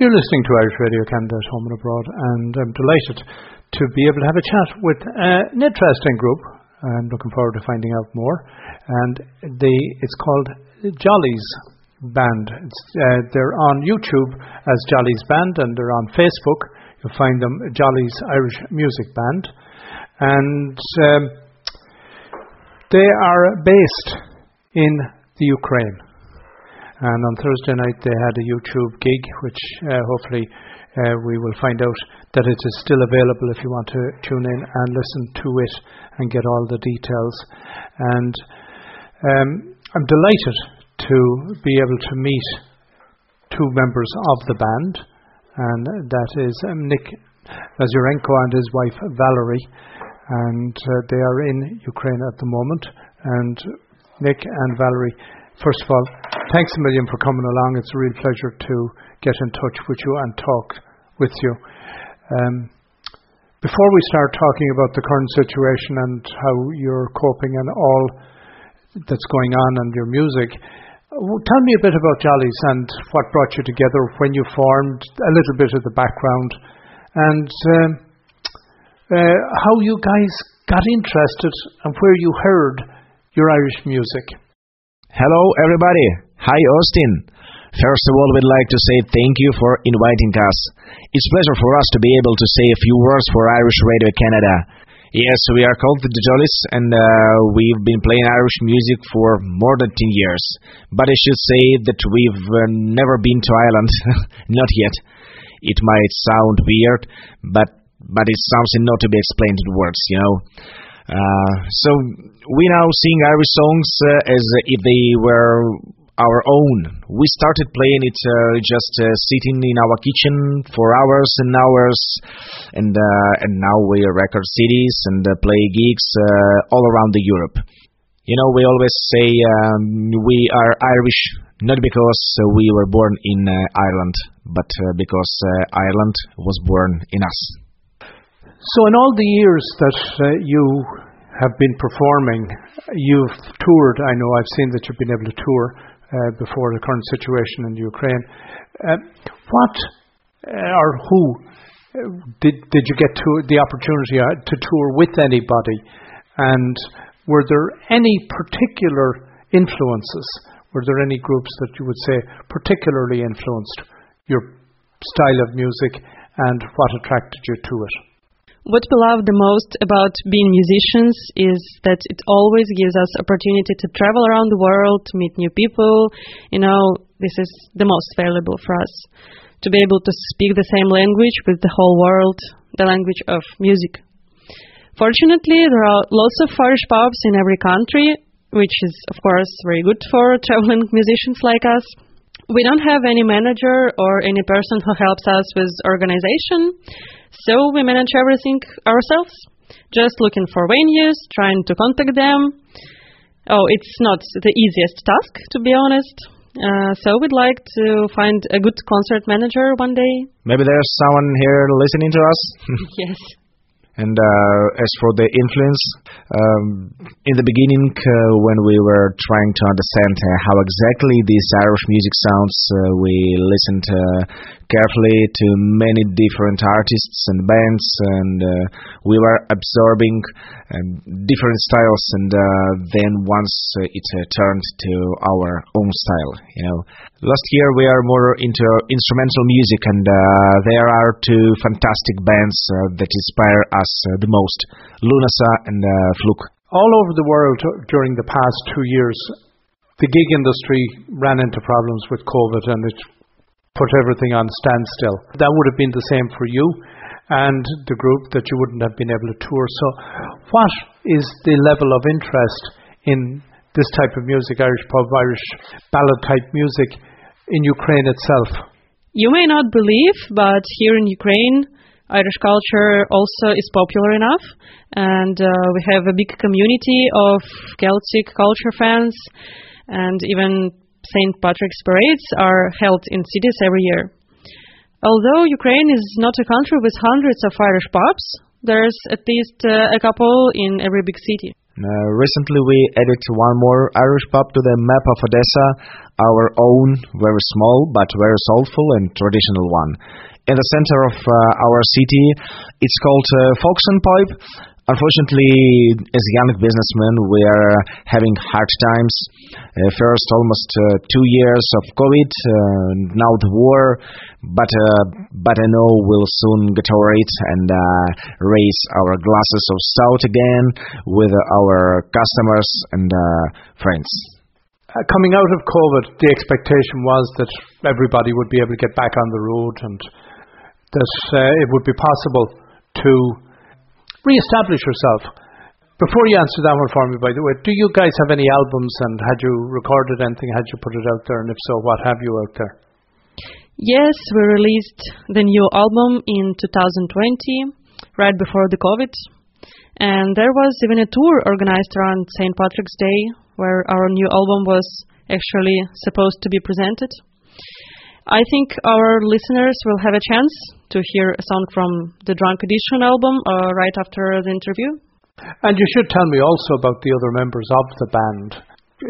You're listening to Irish Radio Canada at home and abroad, and I'm delighted to be able to have a chat with uh, an interesting group. I'm looking forward to finding out more. And they, it's called Jollys Band. Uh, they're on YouTube as Jollys Band, and they're on Facebook. You'll find them Jollys Irish Music Band, and um, they are based in the Ukraine. And on Thursday night they had a YouTube gig, which uh, hopefully uh, we will find out that it is still available if you want to tune in and listen to it and get all the details. And um, I'm delighted to be able to meet two members of the band, and that is um, Nick Mazurenko and his wife Valerie, and uh, they are in Ukraine at the moment. And Nick and Valerie, first of all, thanks a million for coming along. It's a real pleasure to get in touch with you and talk with you. Um, before we start talking about the current situation and how you're coping and all that's going on and your music, tell me a bit about Jollys and what brought you together when you formed, a little bit of the background, and um, uh, how you guys got interested and where you heard your Irish music. Hello, everybody. Hi, Austin. First of all, we'd like to say thank you for inviting us. It's a pleasure for us to be able to say a few words for Irish Radio Canada. Yes, we are called the Jollys, and uh, we've been playing Irish music for more than 10 years. But I should say that we've uh, never been to Ireland. not yet. It might sound weird, but but it's something not to be explained in words, you know. Uh, so we now sing Irish songs uh, as if they were our own. We started playing it uh, just uh, sitting in our kitchen for hours and hours, and uh, and now we record CDs and play gigs all around the Europe. You know, we always say um, we are Irish not because we were born in Ireland, but because Ireland was born in us. So, in all the years that you have been performing, you've toured. I know I've seen that you've been able to tour uh, before the current situation in Ukraine. Uh, what uh, or who did did you get to the opportunity to tour with anybody? And were there any particular influences? Were there any groups that you would say particularly influenced your style of music and what attracted you to it? What we love the most about being musicians is that it always gives us opportunity to travel around the world, to meet new people. You know, this is the most valuable for us. To be able to speak the same language with the whole world, the language of music. Fortunately, there are lots of Irish pubs in every country, which is, of course, very good for traveling musicians like us. We don't have any manager or any person who helps us with organization. So we manage everything ourselves, just looking for venues, trying to contact them. Oh, it's not the easiest task, to be honest. Uh, so we'd like to find a good concert manager one day. Maybe there's someone here listening to us. yes. And uh, as for the influence, um, in the beginning, uh, when we were trying to understand uh, how exactly this Irish music sounds, uh, we listened uh, carefully to many different artists and bands, and uh, we were absorbing um, different styles. And uh, then once it uh, turned to our own style, you know. Last year we are more into instrumental music, and uh, there are two fantastic bands that inspire us the most: Lunasa and Flook. All over the world during the past two years, the gig industry ran into problems with COVID and it put everything on standstill. That would have been the same for you and the group that you wouldn't have been able to tour. So, what is the level of interest in this type of music, Irish pub, Irish ballad type music, in Ukraine itself? You may not believe, but here in Ukraine, Irish culture also is popular enough, and uh, we have a big community of Celtic culture fans, and even St. Patrick's parades are held in cities every year. Although Ukraine is not a country with hundreds of Irish pubs, there's at least uh, a couple in every big city. Uh, recently, we added one more Irish pub to the map of Odessa, our own, very small but very soulful and traditional one. In the center of uh, our city, it's called uh, Pipe. Unfortunately, as young businessmen, we are having hard times. Uh, first, almost uh, two years of COVID, uh, now the war, but uh, but I know we'll soon get over it and uh, raise our glasses of stout again with our customers and uh, friends. coming out of COVID, the expectation was that everybody would be able to get back on the road and that it would be possible to re-establish yourself. Before you answer that one for me, by the way, do you guys have any albums and had you recorded anything? Had you put it out there? And if so, what have you out there? Yes, we released the new album in 2020, right before the COVID. And there was even a tour organized around St. Patrick's Day where our new album was actually supposed to be presented. I think our listeners will have a chance to hear a song from the Drunk Edition album uh, right after the interview. And you should tell me also about the other members of the band.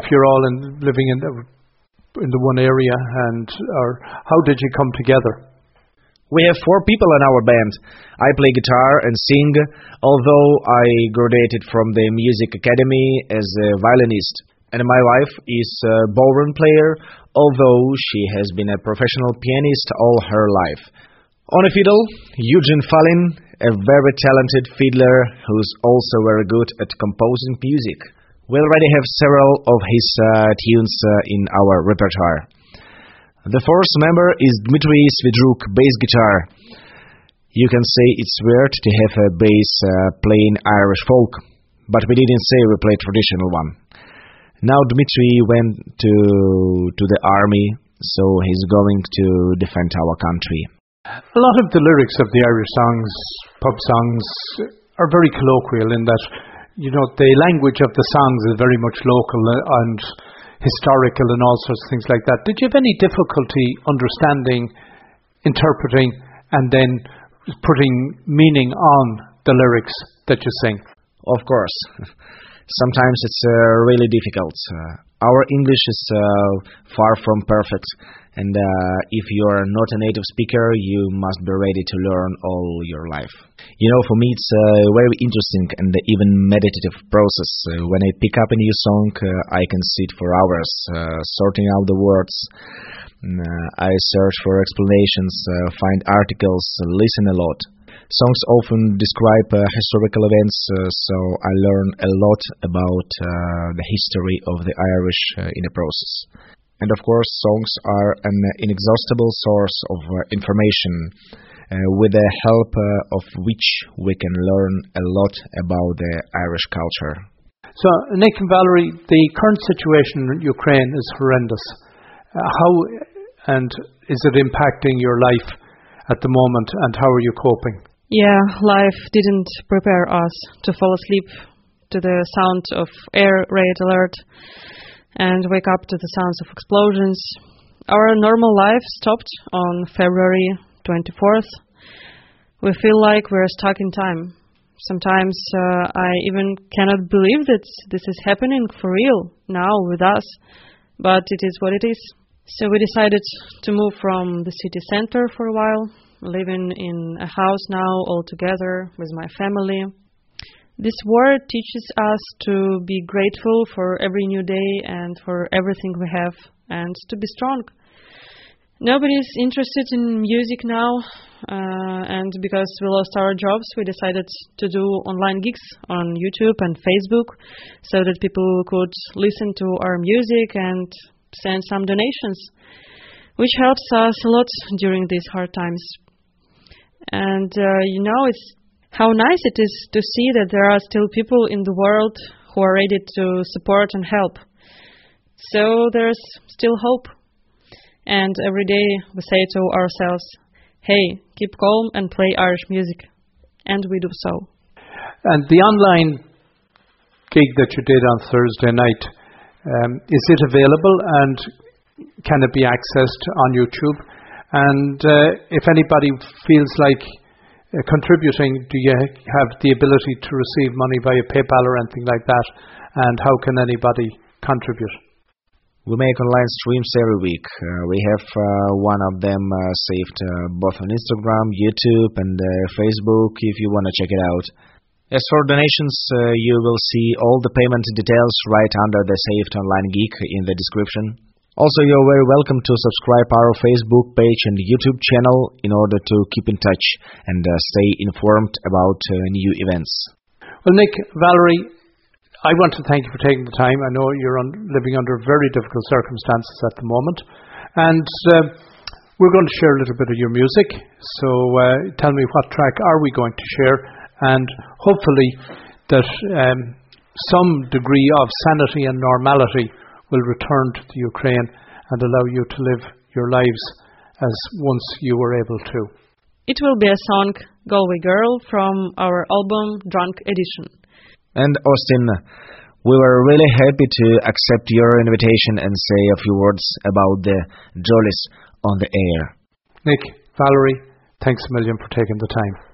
If you're all in, living in the, in the one area, and or how did you come together? We have four people in our band. I play guitar and sing, although I graduated from the music academy as a violinist. And my wife is a bodhrán player, although she has been a professional pianist all her life. On a fiddle, Eugene Fallin, a very talented fiddler who's also very good at composing music. We already have several of his uh, tunes uh, in our repertoire. The fourth member is Dmitry Svidruk, bass guitar. You can say it's weird to have a bass uh, playing Irish folk, but we didn't say we play traditional one. Now Dmitry went to to the army, so he's going to defend our country. A lot of the lyrics of the Irish songs, pub songs, are very colloquial in that, you know, the language of the songs is very much local uh, and historical and all sorts of things like that. Did you have any difficulty understanding, interpreting, and then putting meaning on the lyrics that you sing? Of course. Sometimes it's uh, really difficult. Uh, our English is uh, far from perfect and uh, if you are not a native speaker, you must be ready to learn all your life. You know, for me, it's a very interesting and even meditative process. Uh, when I pick up a new song, uh, I can sit for hours uh, sorting out the words. Mm, uh, I search for explanations, uh, find articles, listen a lot. Songs often describe historical events, so I learn a lot about the history of the Irish in the process. And of course, songs are an inexhaustible source of uh, information uh, with the help uh, of which we can learn a lot about the Irish culture. So, Nick and Valerie, the current situation in Ukraine is horrendous. Uh, how and is it impacting your life at the moment, and how are you coping? Yeah, life didn't prepare us to fall asleep to the sound of air raid alert and wake up to the sounds of explosions. Our normal life stopped on February 24th. We feel like we're stuck in time. Sometimes uh, I even cannot believe that this is happening for real now with us, but it is what it is. So we decided to move from the city center for a while, living in a house now all together with my family. This war teaches us to be grateful for every new day and for everything we have and to be strong. Nobody is interested in music now, uh, and because we lost our jobs, we decided to do online gigs on YouTube and Facebook so that people could listen to our music and send some donations, which helps us a lot during these hard times. And uh, you know, it's how nice it is to see that there are still people in the world who are ready to support and help. So there's still hope. And every day we say to ourselves, hey, keep calm and play Irish music. And we do so. And the online gig that you did on Thursday night, um, is it available and can it be accessed on YouTube? And uh, if anybody feels like uh, contributing, do you have the ability to receive money via PayPal or anything like that? And how can anybody contribute? We make online streams every week. Uh, we have uh, one of them uh, saved uh, both on Instagram, YouTube, and Facebook if you want to check it out. As for donations, you will see all the payment details right under the Saved Online Geek in the description. Also, you're very welcome to subscribe our Facebook page and YouTube channel in order to keep in touch and uh, stay informed about uh, new events. Well, Nick, Valerie, I want to thank you for taking the time. I know you're living under very difficult circumstances at the moment, and uh, we're going to share a little bit of your music. So, uh, tell me what track are we going to share, and hopefully that um, some degree of sanity and normality will return to the Ukraine and allow you to live your lives as once you were able to. It will be a song, Galway Girl, from our album Drunk Edition. And Austin, we were really happy to accept your invitation and say a few words about the Jollys on the air. Nick, Valerie, thanks a million for taking the time.